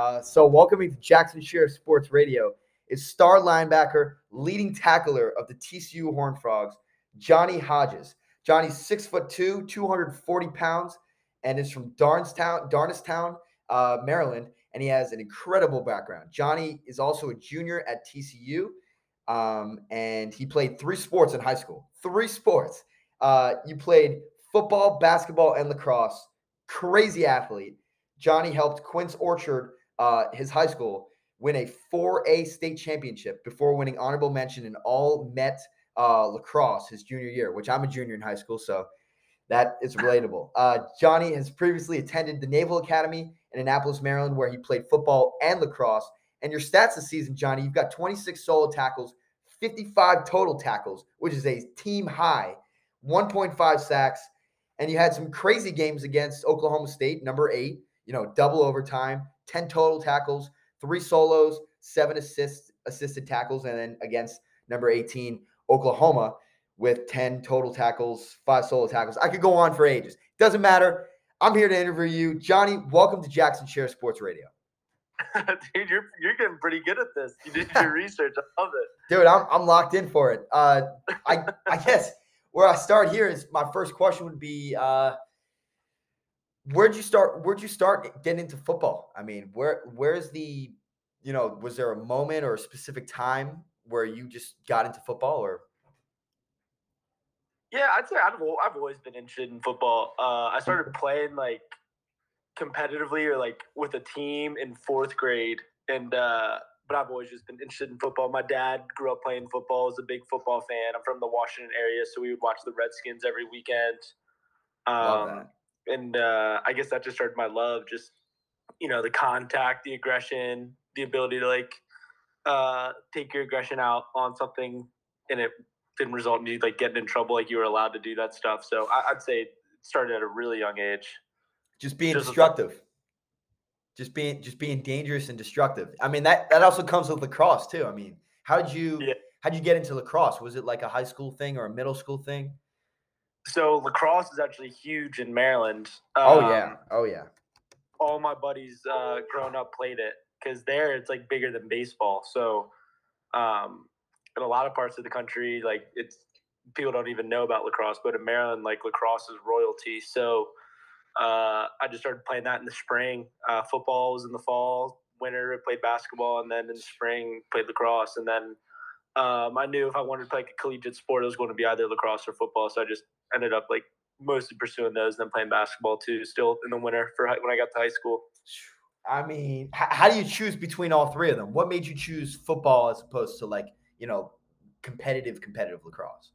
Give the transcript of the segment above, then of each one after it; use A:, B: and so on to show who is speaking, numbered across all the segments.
A: Uh, so, welcoming to Jackson Sheriff Sports Radio is star linebacker, leading tackler of the TCU Horned Frogs, Johnny Hodges. Johnny's six foot two, 240 pounds, and is from Darnestown, Darnestown, uh, Maryland. And he has an incredible background. Johnny is also a junior at TCU, um, and he played three sports in high school. Three sports. Uh, you played football, basketball, and lacrosse. Crazy athlete. Johnny helped Quince Orchard, uh, his high school, win a 4A state championship before winning honorable mention in all Met uh, lacrosse his junior year, which I'm a junior in high school, so that is relatable. Uh, Johnny has previously attended the Naval Academy in Annapolis, Maryland, where he played football and lacrosse. And your stats this season, Johnny, you've got 26 solo tackles, 55 total tackles, which is a team high, 1.5 sacks, and you had some crazy games against Oklahoma State, number eight, you know, double overtime, 10 total tackles, three solos, seven assists, assisted tackles, and then against number 18, Oklahoma, with 10 total tackles, five solo tackles. I could go on for ages. Doesn't matter. I'm here to interview you. Johnny, welcome to Jackson Sheriff Sports Radio.
B: Dude, you're you're getting pretty good at this. You did your research. I love it.
A: Dude, I'm I'm locked in for it. Uh I I guess where I start here is my first question would be uh where'd you start where'd you start getting into football? I mean, where where's the you know, was there a moment or a specific time where you just got into football or
B: Yeah, I'd say I've, I've always been interested in football. Uh, I started playing like competitively or like with a team in fourth grade, and uh, but I've always just been interested in football. My dad grew up playing football; was a big football fan. I'm from the Washington area, so we would watch the Redskins every weekend. Um, and uh, I guess that just started my love. Just you know, the contact, the aggression, the ability to like uh, take your aggression out on something, and it didn't result in you like getting in trouble. Like you were allowed to do that stuff. So I, would say it started at a really young age.
A: Just being just destructive. Just being just being dangerous and destructive. I mean that that also comes with lacrosse too. I mean, how did you yeah. how did you get into lacrosse? Was it like a high school thing or a middle school thing?
B: So lacrosse is actually huge in Maryland.
A: Oh um, yeah, oh yeah.
B: All my buddies uh, growing up played it because there it's like bigger than baseball. So um, in a lot of parts of the country, like it's people don't even know about lacrosse, but in Maryland, like lacrosse is royalty. So uh, I just started playing that in the spring. Uh, football was in the fall. Winter, I played basketball, and then in the spring played lacrosse. And then um, I knew if I wanted to play like a collegiate sport, it was going to be either lacrosse or football. So I just ended up like mostly pursuing those, and then playing basketball too. Still in the winter for when I got to high school.
A: I mean, how do you choose between all three of them? What made you choose football as opposed to like you know competitive competitive lacrosse?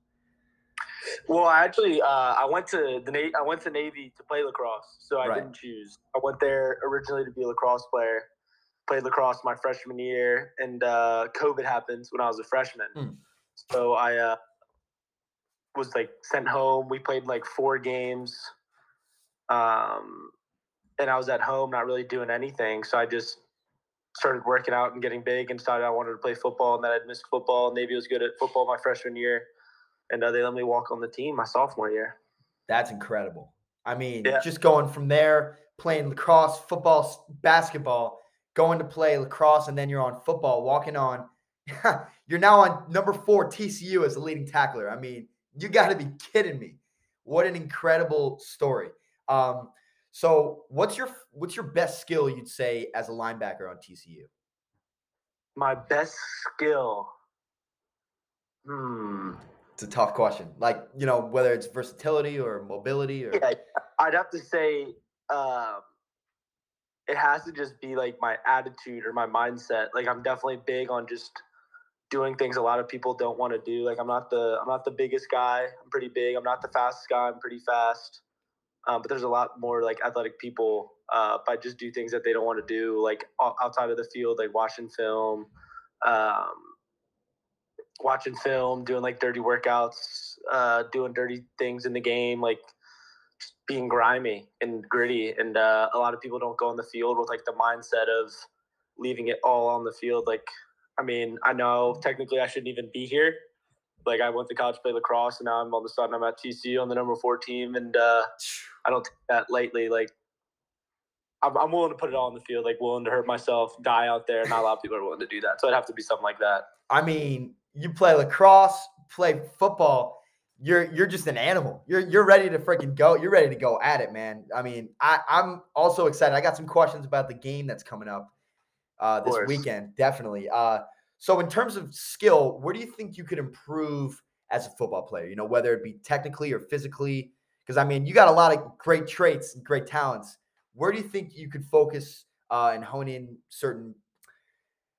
B: Well, actually, uh, I went to the Na- I went to Navy to play lacrosse, so I right. didn't choose. I went there originally to be a lacrosse player. Played lacrosse my freshman year, and uh, COVID happened when I was a freshman. Mm. So I uh, was like sent home. We played like four games, um, and I was at home, not really doing anything. So I just started working out and getting big, and decided I wanted to play football. And then I'd missed football. Navy was good at football my freshman year and uh, they let me walk on the team my sophomore year.
A: That's incredible. I mean, yeah. just going from there, playing lacrosse, football, basketball, going to play lacrosse, and then you're on football, walking on. you're now on number four TCU as a leading tackler. I mean, you got to be kidding me! What an incredible story. Um, so, what's your what's your best skill you'd say as a linebacker on TCU?
B: My best skill. Hmm
A: it's a tough question. Like you know whether it's versatility or mobility or.
B: Yeah, I'd have to say um, it has to just be like my attitude or my mindset. Like I'm definitely big on just doing things a lot of people don't want to do. Like I'm not the I'm not the biggest guy. I'm pretty big. I'm not the fastest guy. I'm pretty fast. Um, but there's a lot more like athletic people. Uh, but just do things that they don't want to do, like outside of the field, like watching film. Um, watching film, doing like dirty workouts, uh, doing dirty things in the game, like being grimy and gritty. And uh, a lot of people don't go on the field with like the mindset of leaving it all on the field. Like, I mean, I know technically I shouldn't even be here. Like, I went to college, to play lacrosse, and now I'm all of a sudden I'm at TCU on the number four team, and uh, I don't take that lightly. Like, I'm, I'm willing to put it all on the field, like willing to hurt myself, die out there. Not a lot of people are willing to do that, so it'd have to be something like that.
A: I mean, you play lacrosse, play football. You're you're just an animal. You're you're ready to freaking go. You're ready to go at it, man. I mean, I I'm also excited. I got some questions about the game that's coming up uh, this weekend. Definitely. Uh, so in terms of skill, where do you think you could improve as a football player? You know, whether it be technically or physically. Because I mean, you got a lot of great traits and great talents. Where do you think you could focus uh, and hone in certain?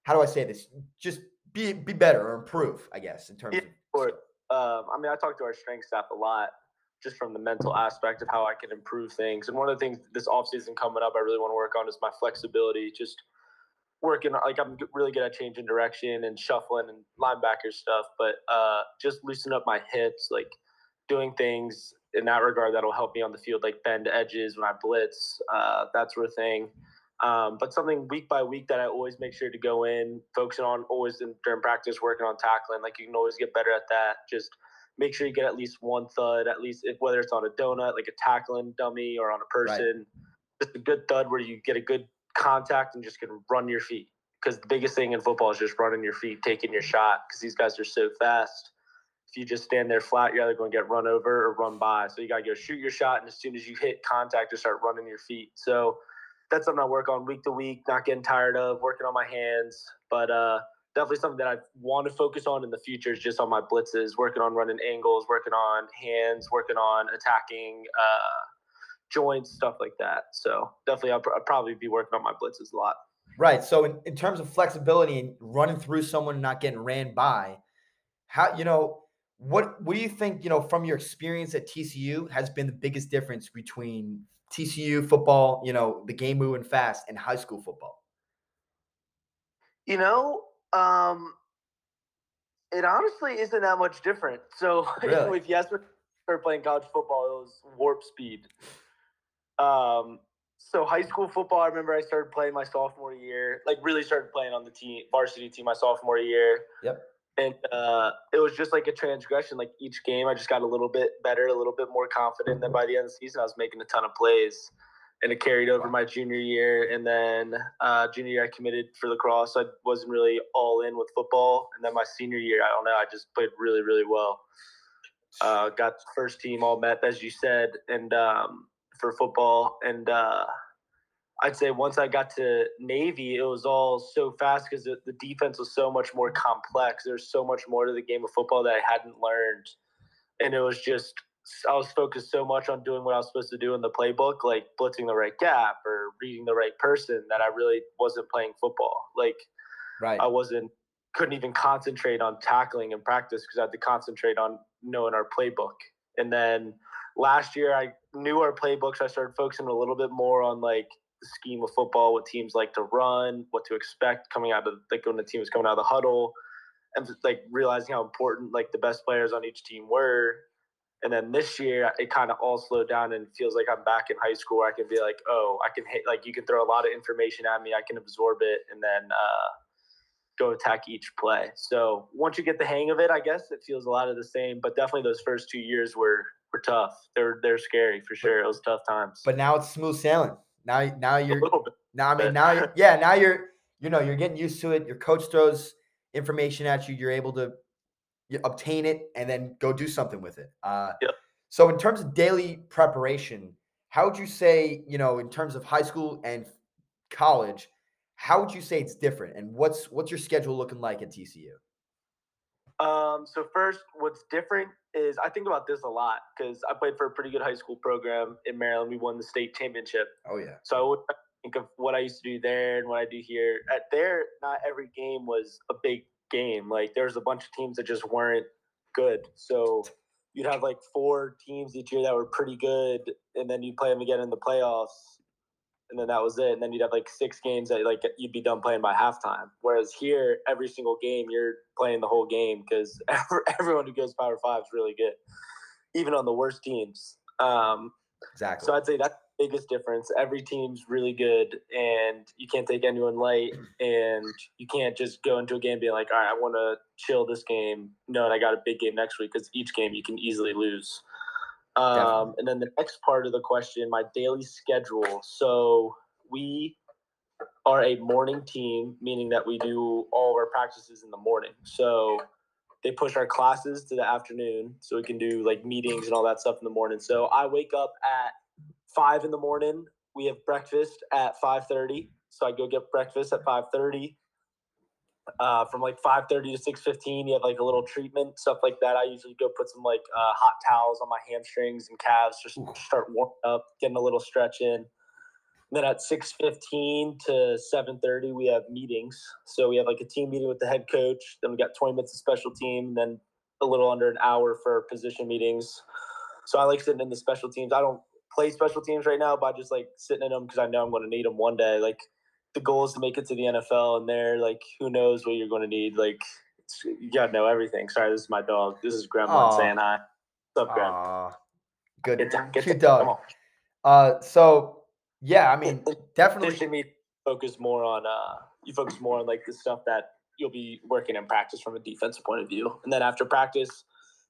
A: How do I say this? Just be be better or improve, I guess, in terms
B: yeah,
A: of.
B: Um, I mean, I talk to our strength staff a lot, just from the mental aspect of how I can improve things. And one of the things this offseason coming up, I really want to work on is my flexibility. Just working like I'm really good at changing direction and shuffling and linebacker stuff, but uh, just loosen up my hips, like doing things in that regard that'll help me on the field, like bend edges when I blitz, uh, that sort of thing. Um, but something week by week that I always make sure to go in, focusing on always in, during practice, working on tackling. Like you can always get better at that. Just make sure you get at least one thud, at least if whether it's on a donut, like a tackling dummy, or on a person. Right. Just a good thud where you get a good contact and just can run your feet. Because the biggest thing in football is just running your feet, taking your shot. Because these guys are so fast. If you just stand there flat, you're either going to get run over or run by. So you got to go shoot your shot, and as soon as you hit contact, just start running your feet. So that's something I work on week to week, not getting tired of, working on my hands. But uh, definitely something that I want to focus on in the future is just on my blitzes, working on running angles, working on hands, working on attacking uh, joints, stuff like that. So definitely, I'll, pr- I'll, probably be working on my blitzes a lot.
A: Right. So in, in terms of flexibility and running through someone and not getting ran by, how you know what what do you think you know from your experience at TCU has been the biggest difference between TCU football, you know, the game moving fast, and high school football?
B: You know, um, it honestly isn't that much different. So really? ask me started playing college football, it was warp speed. Um, so high school football, I remember I started playing my sophomore year, like really started playing on the team, varsity team my sophomore year.
A: Yep
B: and uh, it was just like a transgression. Like each game, I just got a little bit better, a little bit more confident. Then by the end of the season, I was making a ton of plays, and it carried over my junior year. And then uh, junior year, I committed for lacrosse. So I wasn't really all in with football. And then my senior year, I don't know, I just played really, really well. Uh, got first team all met, as you said, and um, for football, and uh, I'd say once I got to Navy, it was all so fast because the, the, defense was so much more complex. There's so much more to the game of football that I hadn't learned. And it was just, I was focused so much on doing what I was supposed to do in the playbook, like blitzing the right gap or reading the right person, that I really wasn't playing football. Like,
A: right.
B: I wasn't, couldn't even concentrate on tackling in practice because I had to concentrate on knowing our playbook. And then last year, I knew our playbooks. I started focusing a little bit more on like, scheme of football, what teams like to run, what to expect coming out of like when the team is coming out of the huddle, and like realizing how important like the best players on each team were. And then this year, it kind of all slowed down and feels like I'm back in high school. Where I can be like, oh, I can hit like you can throw a lot of information at me, I can absorb it, and then uh, go attack each play. So once you get the hang of it, I guess it feels a lot of the same. But definitely those first two years were were tough. They're they're scary for sure. It was tough times.
A: But now it's smooth sailing. Now, now you're now. I mean, now you're yeah. Now you're you know you're getting used to it. Your coach throws information at you. You're able to obtain it and then go do something with it. Uh,
B: yep.
A: So, in terms of daily preparation, how would you say you know in terms of high school and college? How would you say it's different? And what's what's your schedule looking like at TCU?
B: Um, so first, what's different is I think about this a lot because I played for a pretty good high school program in Maryland. We won the state championship.
A: Oh yeah.
B: So I would think of what I used to do there and what I do here. At there, not every game was a big game. Like there's a bunch of teams that just weren't good. So you'd have like four teams each year that were pretty good, and then you'd play them again in the playoffs and then that was it. And then you'd have like six games that like you'd be done playing by halftime. Whereas here, every single game you're playing the whole game because everyone who goes Power Five is really good, even on the worst teams. Um,
A: exactly.
B: So I'd say that's the biggest difference. Every team's really good, and you can't take anyone light, and you can't just go into a game being like, all right, I want to chill this game. No, and I got a big game next week because each game you can easily lose. Um, and then the next part of the question, my daily schedule. So we are a morning team, meaning that we do all of our practices in the morning. So they push our classes to the afternoon so we can do like meetings and all that stuff in the morning. So I wake up at five in the morning. We have breakfast at five thirty. So I go get breakfast at five thirty. Uh, from like five thirty to six fifteen, you have like a little treatment stuff like that. I usually go put some like uh, hot towels on my hamstrings and calves, just start warming up, getting a little stretch in. Then at six fifteen to seven thirty, we have meetings. So we have like a team meeting with the head coach. Then we got twenty minutes of special team. Then a little under an hour for position meetings. So I like sitting in the special teams. I don't play special teams right now, but I just like sitting in them because I know I'm going to need them one day. Like the goal is to make it to the NFL, and there, like who knows what you're going to need. Like it's, you gotta know everything. Sorry, this is my dog. This is Grandma
A: Aw.
B: saying hi. What's up, Grandma?
A: Good.
B: Get down, get
A: Cute
B: down.
A: dog.
B: Come on.
A: Uh, so yeah, I mean, definitely.
B: Me focus more on uh you focus more on like the stuff that you'll be working in practice from a defensive point of view. And then after practice,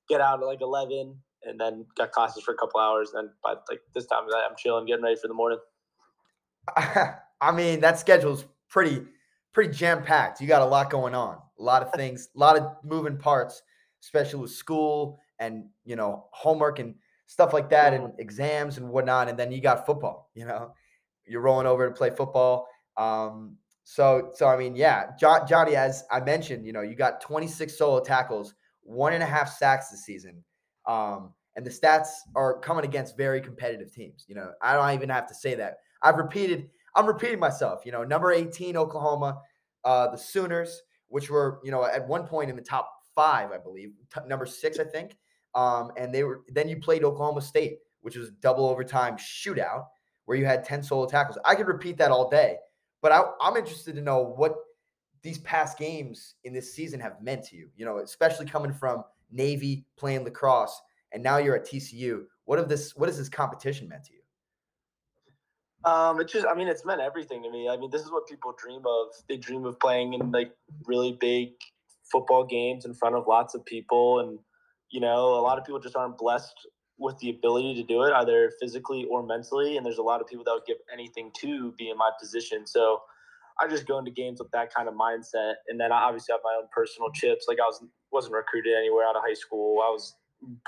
B: get out at like eleven and then got classes for a couple hours. And then by like this time I'm chilling, getting ready for the morning.
A: I mean, that schedule's pretty pretty jam packed. You got a lot going on, a lot of things, a lot of moving parts, especially with school and you know homework and stuff like that, and exams and whatnot. And then you got football. You know, you're rolling over to play football. Um, so so I mean, yeah, jo- Johnny, as I mentioned, you know, you got 26 solo tackles, one and a half sacks this season. Um, and the stats are coming against very competitive teams. You know, I don't even have to say that. I've repeated I'm repeating myself. You know, number 18, Oklahoma, uh, the Sooners, which were, you know, at one point in the top five, I believe, t- number six, I think. Um, and they were then you played Oklahoma State, which was double overtime shootout where you had 10 solo tackles. I could repeat that all day, but I, I'm interested to know what these past games in this season have meant to you. You know, especially coming from Navy playing lacrosse, and now you're at TCU. What of this? What has this competition meant to you?
B: Um, it just, I mean, it's meant everything to me. I mean, this is what people dream of. They dream of playing in like really big football games in front of lots of people. And, you know, a lot of people just aren't blessed with the ability to do it, either physically or mentally. And there's a lot of people that would give anything to be in my position. So I just go into games with that kind of mindset. And then I obviously have my own personal chips. Like I was, wasn't recruited anywhere out of high school. I was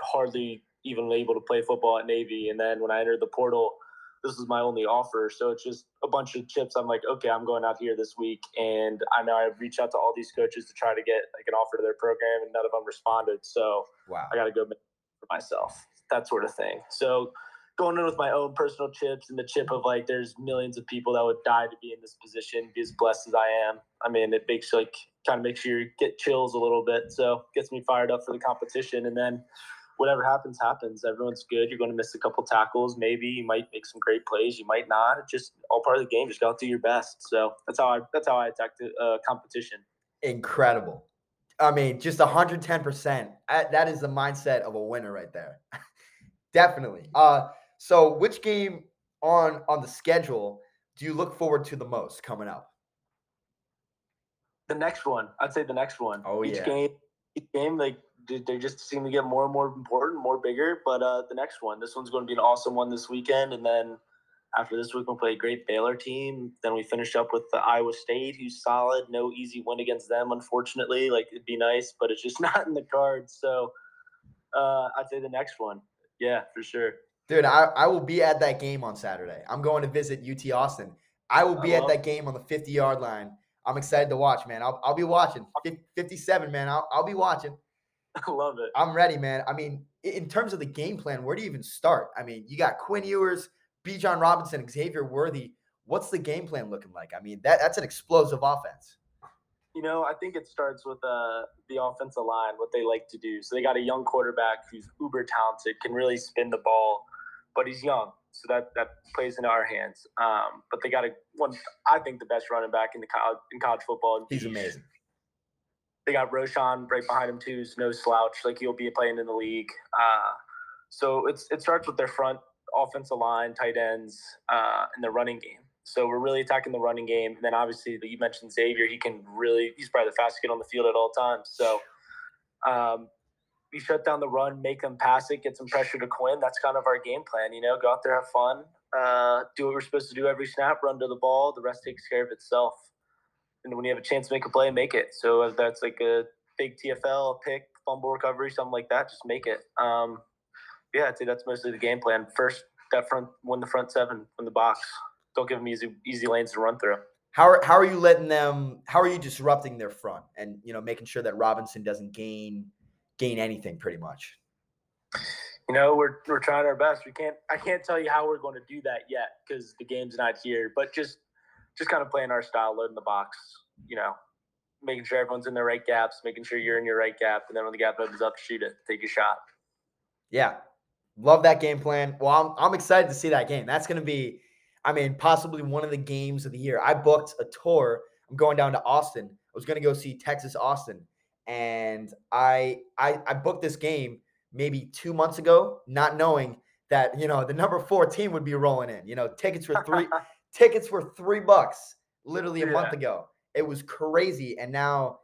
B: hardly even able to play football at Navy. And then when I entered the portal, this was my only offer. So it's just a bunch of chips. I'm like, okay, I'm going out here this week. And I know I reached out to all these coaches to try to get like an offer to their program and none of them responded. So
A: Wow.
B: I got to go for myself, that sort of thing. So going in with my own personal chips and the chip of like, there's millions of people that would die to be in this position, be as blessed as I am. I mean, it makes like kind of makes you get chills a little bit. So gets me fired up for the competition. And then whatever happens, happens. Everyone's good. You're going to miss a couple tackles. Maybe you might make some great plays. You might not. It's just all part of the game. Just got to do your best. So that's how I that's how I attack the uh, competition.
A: Incredible. I mean, just 110%. Uh, That is the mindset of a winner right there. Definitely. Uh, so which game on on the schedule do you look forward to the most coming up?
B: The next one, I'd say the next one.
A: Oh,
B: each
A: yeah.
B: game, each game, like they- just seem to get more and more important, more bigger. But uh, the next one, this one's going to be an awesome one this weekend, and then after this week we'll play a great Baylor team. Then we finish up with the Iowa State, who's solid. No easy win against them, unfortunately. Like it'd be nice, but it's just not in the cards. So uh, I'd say the next one. Yeah, for sure.
A: Dude, I, I will be at that game on Saturday. I'm going to visit UT Austin. I will
B: I
A: be at that game on the 50 yard line. I'm excited to watch, man. I'll, I'll be watching. 57, man. I'll, I'll be watching.
B: I love it.
A: I'm ready, man. I mean, in terms of the game plan, where do you even start? I mean, you got Quinn Ewers, Bijan Robinson, Xavier Worthy. What's the game plan looking like? I mean, that, that's an explosive offense.
B: You know, I think it starts with uh, the offensive line, what they like to do. So they got a young quarterback who's uber talented, can really spin the ball, but he's young, so that that plays into our hands. Um, but they got a one, I think, the best running back in the college in college football.
A: He's amazing.
B: They got Roschon right behind him too, who's no slouch. Like he'll be playing in the league. Uh, so it's it starts with their front offensive line, tight ends, uh, and the running game. So we're really attacking the running game. And then obviously, you mentioned Xavier. He can really he's probably the fastest kid on the field at all times. So um, we shut down the run, make them pass it, get some pressure to Quinn. That's kind of our game plan. You know, go out there, have fun, uh, do what we're supposed to do every snap, run to the ball. The rest takes care of itself. And when you have a chance to make a play, make it. So if that's like a big TFL, pick, fumble recovery, something like that, just make it. Um, yeah, I'd say that's mostly the game plan. First, that front, win the front seven from the box. Don't give them easy easy lanes to run through.
A: How are, how are you letting them? How are you disrupting their front and you know making sure that Robinson doesn't gain gain anything pretty much?
B: You know, we're we're trying our best. We can't. I can't tell you how we're going to do that yet because the game's not here. But just just kind of playing our style, loading the box. You know, making sure everyone's in the right gaps, making sure you're in your right gap, and then when the gap opens up, shoot it, take a shot.
A: Yeah, love that game plan. Well, I'm I'm excited to see that game. That's going to be, I mean, possibly one of the games of the year. I booked a tour. I'm going down to Austin. I was going to go see Texas Austin, and I I I booked this game maybe two months ago, not knowing that you know the number four team would be rolling in. You know, tickets were three tickets were three bucks literally a yeah. month ago. It was crazy, and now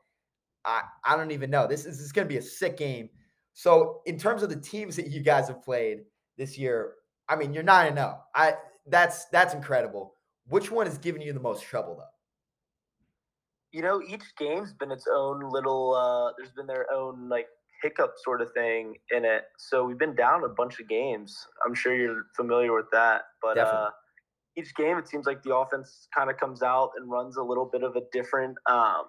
A: I I don't even know. This is, this is going to be a sick game. So in terms of the teams that you guys have played this year, I mean, you're nine and zero. I that's that's incredible. Which one is giving you the most trouble though?
B: You know, each game's been its own little. uh There's been their own like hiccup sort of thing in it. So we've been down a bunch of games. I'm sure you're familiar with that. But uh, each game, it seems like the offense kind of comes out and runs a little bit of a different um,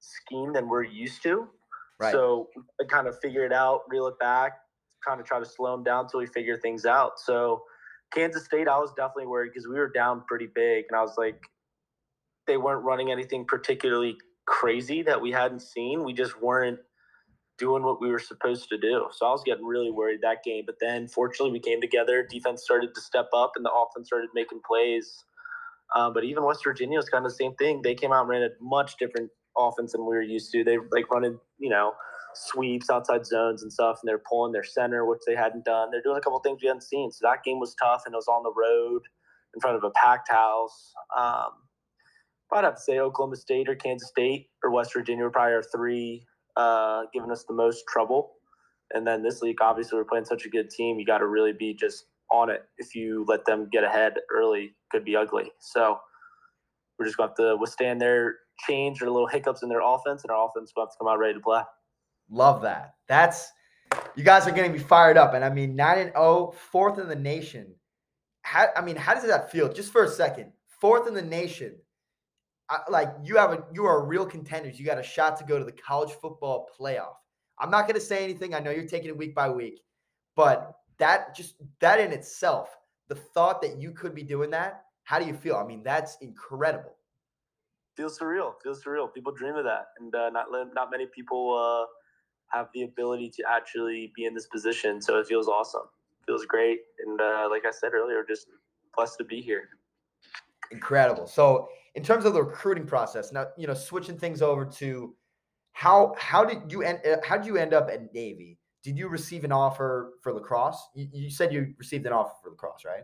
B: scheme than we're used to. Right. So I kind of figure it out, reel it back, kind of try to slow them down until we figure things out. So Kansas State, I was definitely worried because we were down pretty big, and I was like, they weren't running anything particularly crazy that we hadn't seen. We just weren't doing what we were supposed to do. So I was getting really worried that game. But then fortunately we came together. Defense started to step up and the offense started making plays. Um, but even West Virginia was kind of the same thing. They came out and ran a much different offense than we were used to. They like running, you know, sweeps outside zones and stuff, and they're pulling their center, which they hadn't done. They're doing a couple things we hadn't seen. So that game was tough, and it was on the road in front of a packed house. Um, I'd have to say Oklahoma State or Kansas State or West Virginia were probably our three uh, giving us the most trouble. And then this league, obviously, we're playing such a good team. You got to really be just on it. If you let them get ahead early, could be ugly. So we're just going to have to withstand their change or little hiccups in their offense, and our offense will have to come out ready to play.
A: Love that. That's you guys are getting me fired up. And I mean, nine and 0, fourth in the nation. How, I mean, how does that feel? Just for a second, fourth in the nation I, like you have a you are a real contenders. You got a shot to go to the college football playoff. I'm not going to say anything. I know you're taking it week by week, but that just that in itself, the thought that you could be doing that, how do you feel? I mean, that's incredible.
B: Feels surreal. Feels surreal. People dream of that, and uh, not not many people uh, have the ability to actually be in this position. So it feels awesome. Feels great, and uh, like I said earlier, just blessed to be here.
A: Incredible. So in terms of the recruiting process, now you know switching things over to how how did you end uh, how did you end up at Navy? Did you receive an offer for lacrosse? You, you said you received an offer for lacrosse, right?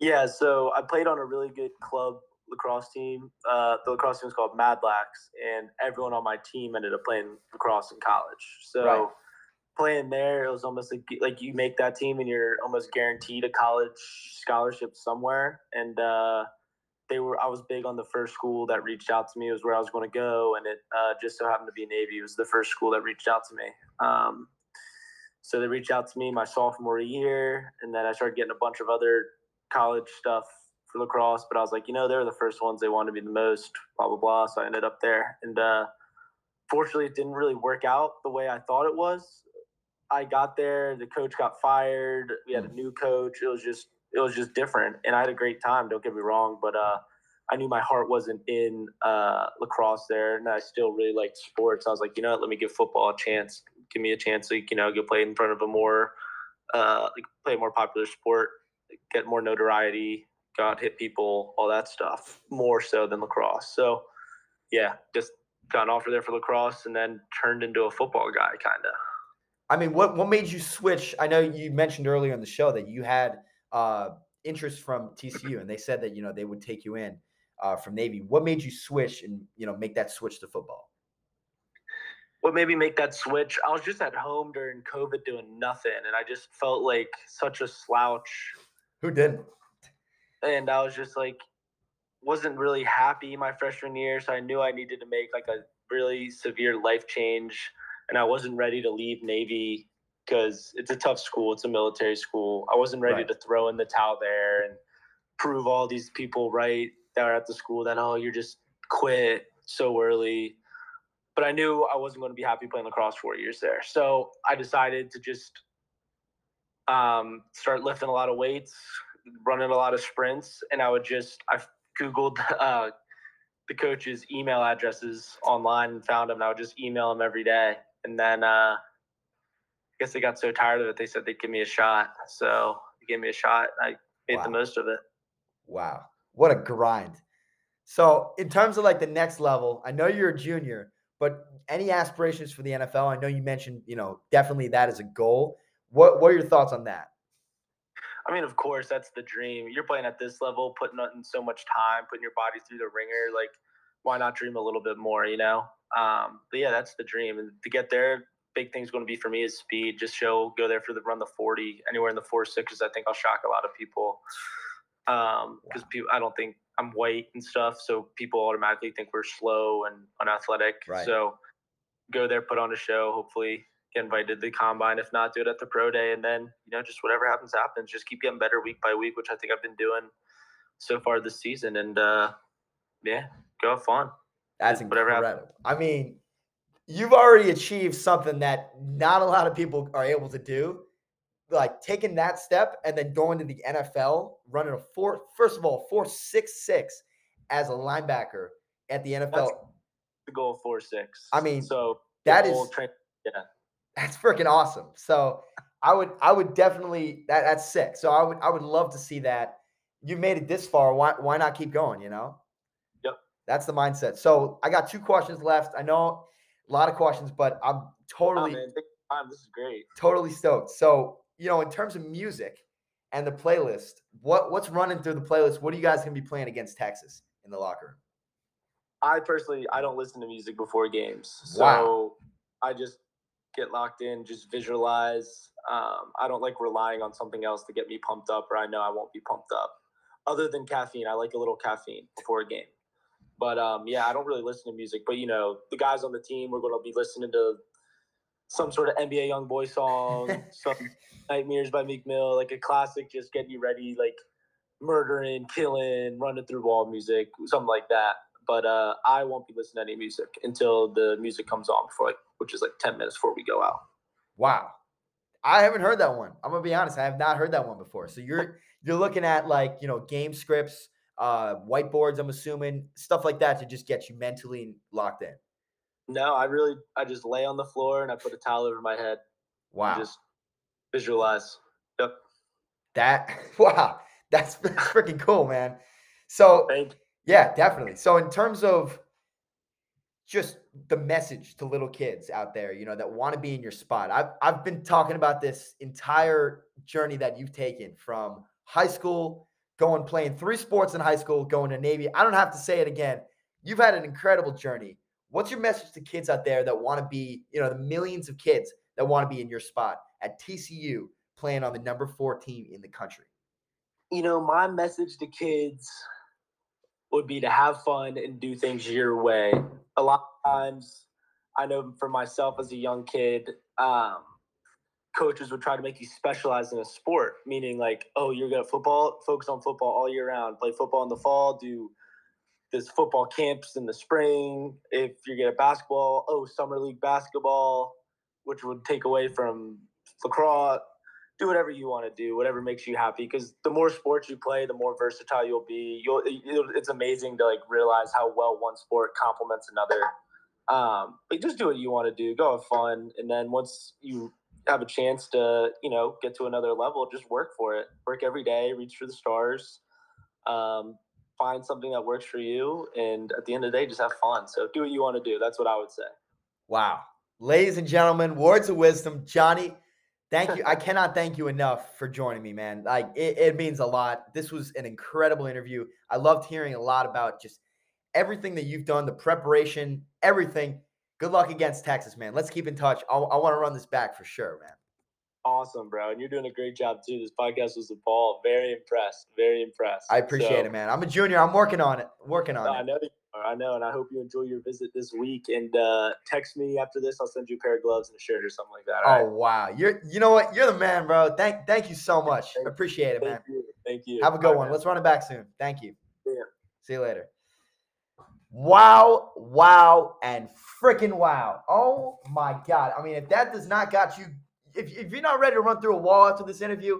B: Yeah, so I played on a really good club lacrosse team. Uh, the lacrosse team was called Mad Lax, and everyone on my team ended up playing lacrosse in college. So right. playing there, it was almost like like you make that team, and you're almost guaranteed a college scholarship somewhere. And uh, they were I was big on the first school that reached out to me. It was where I was going to go, and it uh, just so happened to be Navy. It was the first school that reached out to me. Um, so they reached out to me my sophomore year, and then I started getting a bunch of other college stuff for lacrosse. But I was like, you know, they're the first ones they wanted me the most. Blah blah blah. So I ended up there, and uh, fortunately, it didn't really work out the way I thought it was. I got there, the coach got fired. We had a hmm. new coach. It was just it was just different, and I had a great time. Don't get me wrong, but uh, I knew my heart wasn't in uh, lacrosse there, and I still really liked sports. I was like, you know, what, let me give football a chance. Give me a chance to you know go play in front of a more uh, like play a more popular sport, get more notoriety, go out hit people, all that stuff, more so than lacrosse. So yeah, just got an offer there for lacrosse, and then turned into a football guy, kind of.
A: I mean, what what made you switch? I know you mentioned earlier in the show that you had uh, interest from TCU, and they said that you know they would take you in uh, from Navy. What made you switch and you know make that switch to football?
B: What made me make that switch? I was just at home during COVID doing nothing, and I just felt like such a slouch.
A: Who did?
B: and I was just like, wasn't really happy my freshman year. So I knew I needed to make like a really severe life change, and I wasn't ready to leave Navy because it's a tough school. It's a military school. I wasn't ready
A: Right.
B: to throw in the towel there and prove all these people right that are at the school that oh you're just quit so early. But I knew I wasn't going to be happy playing lacrosse four years there. So I decided to just um, start lifting a lot of weights, running a lot of sprints, and I would just I googled uh, the coaches' email addresses online and found them. And I would just email them every day, and then uh, guess they got so tired of it, they said they'd give me a shot. So they gave me a shot. And I made the most of it.
A: Wow. What a grind. So, in terms of like the next level, I know you're a junior, but any aspirations for the NFL? I know you mentioned, you know, definitely that is a goal. What what are your thoughts on that?
B: I mean, of course, that's the dream. You're playing at this level, putting in so much time, putting your body through the ringer. Like, why not dream a little bit more, you know? Um, but yeah, that's the dream. And to get there, big thing's going to be for me is speed. Just show, go there for the run the 40, anywhere in the four sixes. I think I'll shock a lot of people. Um, because people, I don't think I'm white and stuff, so people automatically think we're slow and unathletic.
A: Right.
B: So go there, put on a show, hopefully get invited to the combine. If not, do it at the pro day, and then you know, just whatever happens, happens. Just keep getting better week by week, which I think I've been doing so far this season. And uh, yeah, go have fun.
A: That's
B: Whatever
A: incredible. I mean, you've already achieved something that not a lot of people are able to do. Like taking that step and then going to the NFL, running a four, first of all, four six six as a linebacker at the NFL.
B: That's The goal four six.
A: I mean,
B: so
A: that is
B: the
A: is
B: whole train- yeah.
A: that's freaking awesome. So I would I would definitely that that's sick. So I would I would love to see that. You made it this far. Why why not keep going? You know.
B: Yep.
A: That's the mindset. So I got two questions left. I know a lot of questions, but I'm
B: Oh,
A: totally
B: time. This is great.
A: totally stoked. So you know, in terms of music and the playlist, what what's running through the playlist? What are you guys gonna be playing against Texas in the locker room?
B: I personally I don't listen to music before games. So
A: Wow.
B: I just get locked in, just visualize. Um, I don't like relying on something else to get me pumped up or I know I won't be pumped up. Other than caffeine, I like a little caffeine before a game. But um, yeah, I don't really listen to music. But you know, the guys on the team, we're gonna be listening to some sort of NBA YoungBoy song, some Nightmares by Meek Mill, like a classic, just getting you ready, like murdering, killing, running through wall music, something like that. But uh, I won't be listening to any music until the music comes on before, like, which is like ten minutes before we go out.
A: Wow. I haven't heard that one. I'm gonna be honest. I have not heard that one before. So you're you're looking at like you know game scripts, uh, whiteboards. I'm assuming stuff like that to just get you mentally locked in.
B: No, I really, I just lay on the floor and I put a towel over my head.
A: Wow.
B: Just visualize. Yep.
A: that wow. That's, that's freaking cool, man. So yeah, definitely. So in terms of just the message to little kids out there, you know, that want to be in your spot. I've I've been talking about this entire journey that you've taken from high school, going playing three sports in high school, going to Navy. I don't have to say it again. You've had an incredible journey. What's your message to kids out there that want to be, you know, the millions of kids that want to be in your spot at TCU playing on the number four team in the country?
B: you know, my message to kids would be to have fun and do things your way. A lot of times, I know for myself as a young kid, um, coaches would try to make you specialize in a sport, meaning like, oh, you're gonna football, focus on football all year round, play football in the fall, do this football camps in the spring. If you're good at basketball, oh, summer league basketball, which would take away from lacrosse. Do whatever you want to do, whatever makes you happy. Because the more sports you play, the more versatile you'll be. You'll, it's amazing to like realize how well one sport complements another. Um, but just do what you want to do. Go have fun, and then once you have a chance to, you know, get to another level, just work for it. Work every day. Reach for the stars. Um, find something that works for you, and at the end of the day, just have fun. So do what you want to do. That's what I would say.
A: Wow. Ladies and gentlemen, words of wisdom. Johnny, thank you. I cannot thank you enough for joining me, man. Like it, it means a lot. This was an incredible interview. I loved hearing a lot about just everything that you've done, the preparation, everything. Good luck against Texas, man. Let's keep in touch. I, I want to run this back for sure, man.
B: awesome, bro. And you're doing a great job too. This podcast was a ball. Very impressed. Very impressed.
A: I appreciate
B: So,
A: it, man. I'm a junior. I'm working on it. Working on
B: no, I
A: it.
B: know you are. I know, and I hope you enjoy your visit this week. And uh, text me after this. I'll send you a pair of gloves and a shirt or something like that. all
A: Oh
B: right?
A: wow. You're you know what? You're the man, bro. Thank thank you so much.
B: Thank-
A: Appreciate it, man.
B: Thank you. Thank you.
A: Have a good one.
B: man.
A: Let's run it back soon. Thank you.
B: Ya.
A: See you later. Wow, wow, and freaking wow. Oh my God. I mean, if that does not got you, if, if you're not ready to run through a wall after this interview,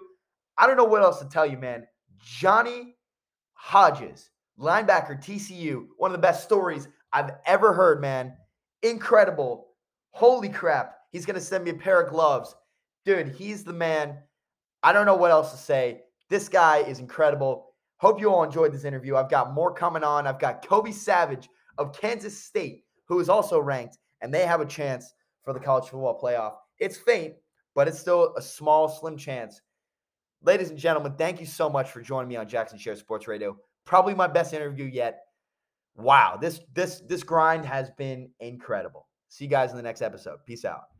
A: I don't know what else to tell you, man. Johnny Hodges, linebacker, TCU, one of the best stories I've ever heard, man. Incredible. Holy crap. He's going to send me a pair of gloves. Dude, he's the man. I don't know what else to say. This guy is incredible. Hope you all enjoyed this interview. I've got more coming on. I've got Kobe Savage of Kansas State, who is also ranked, and they have a chance for the college football playoff. It's faint, but it's still a small, slim chance. Ladies and gentlemen, thank you so much for joining me on Jackson Share Sports Radio. Probably my best interview yet. Wow, this this this grind has been incredible. See you guys in the next episode. Peace out.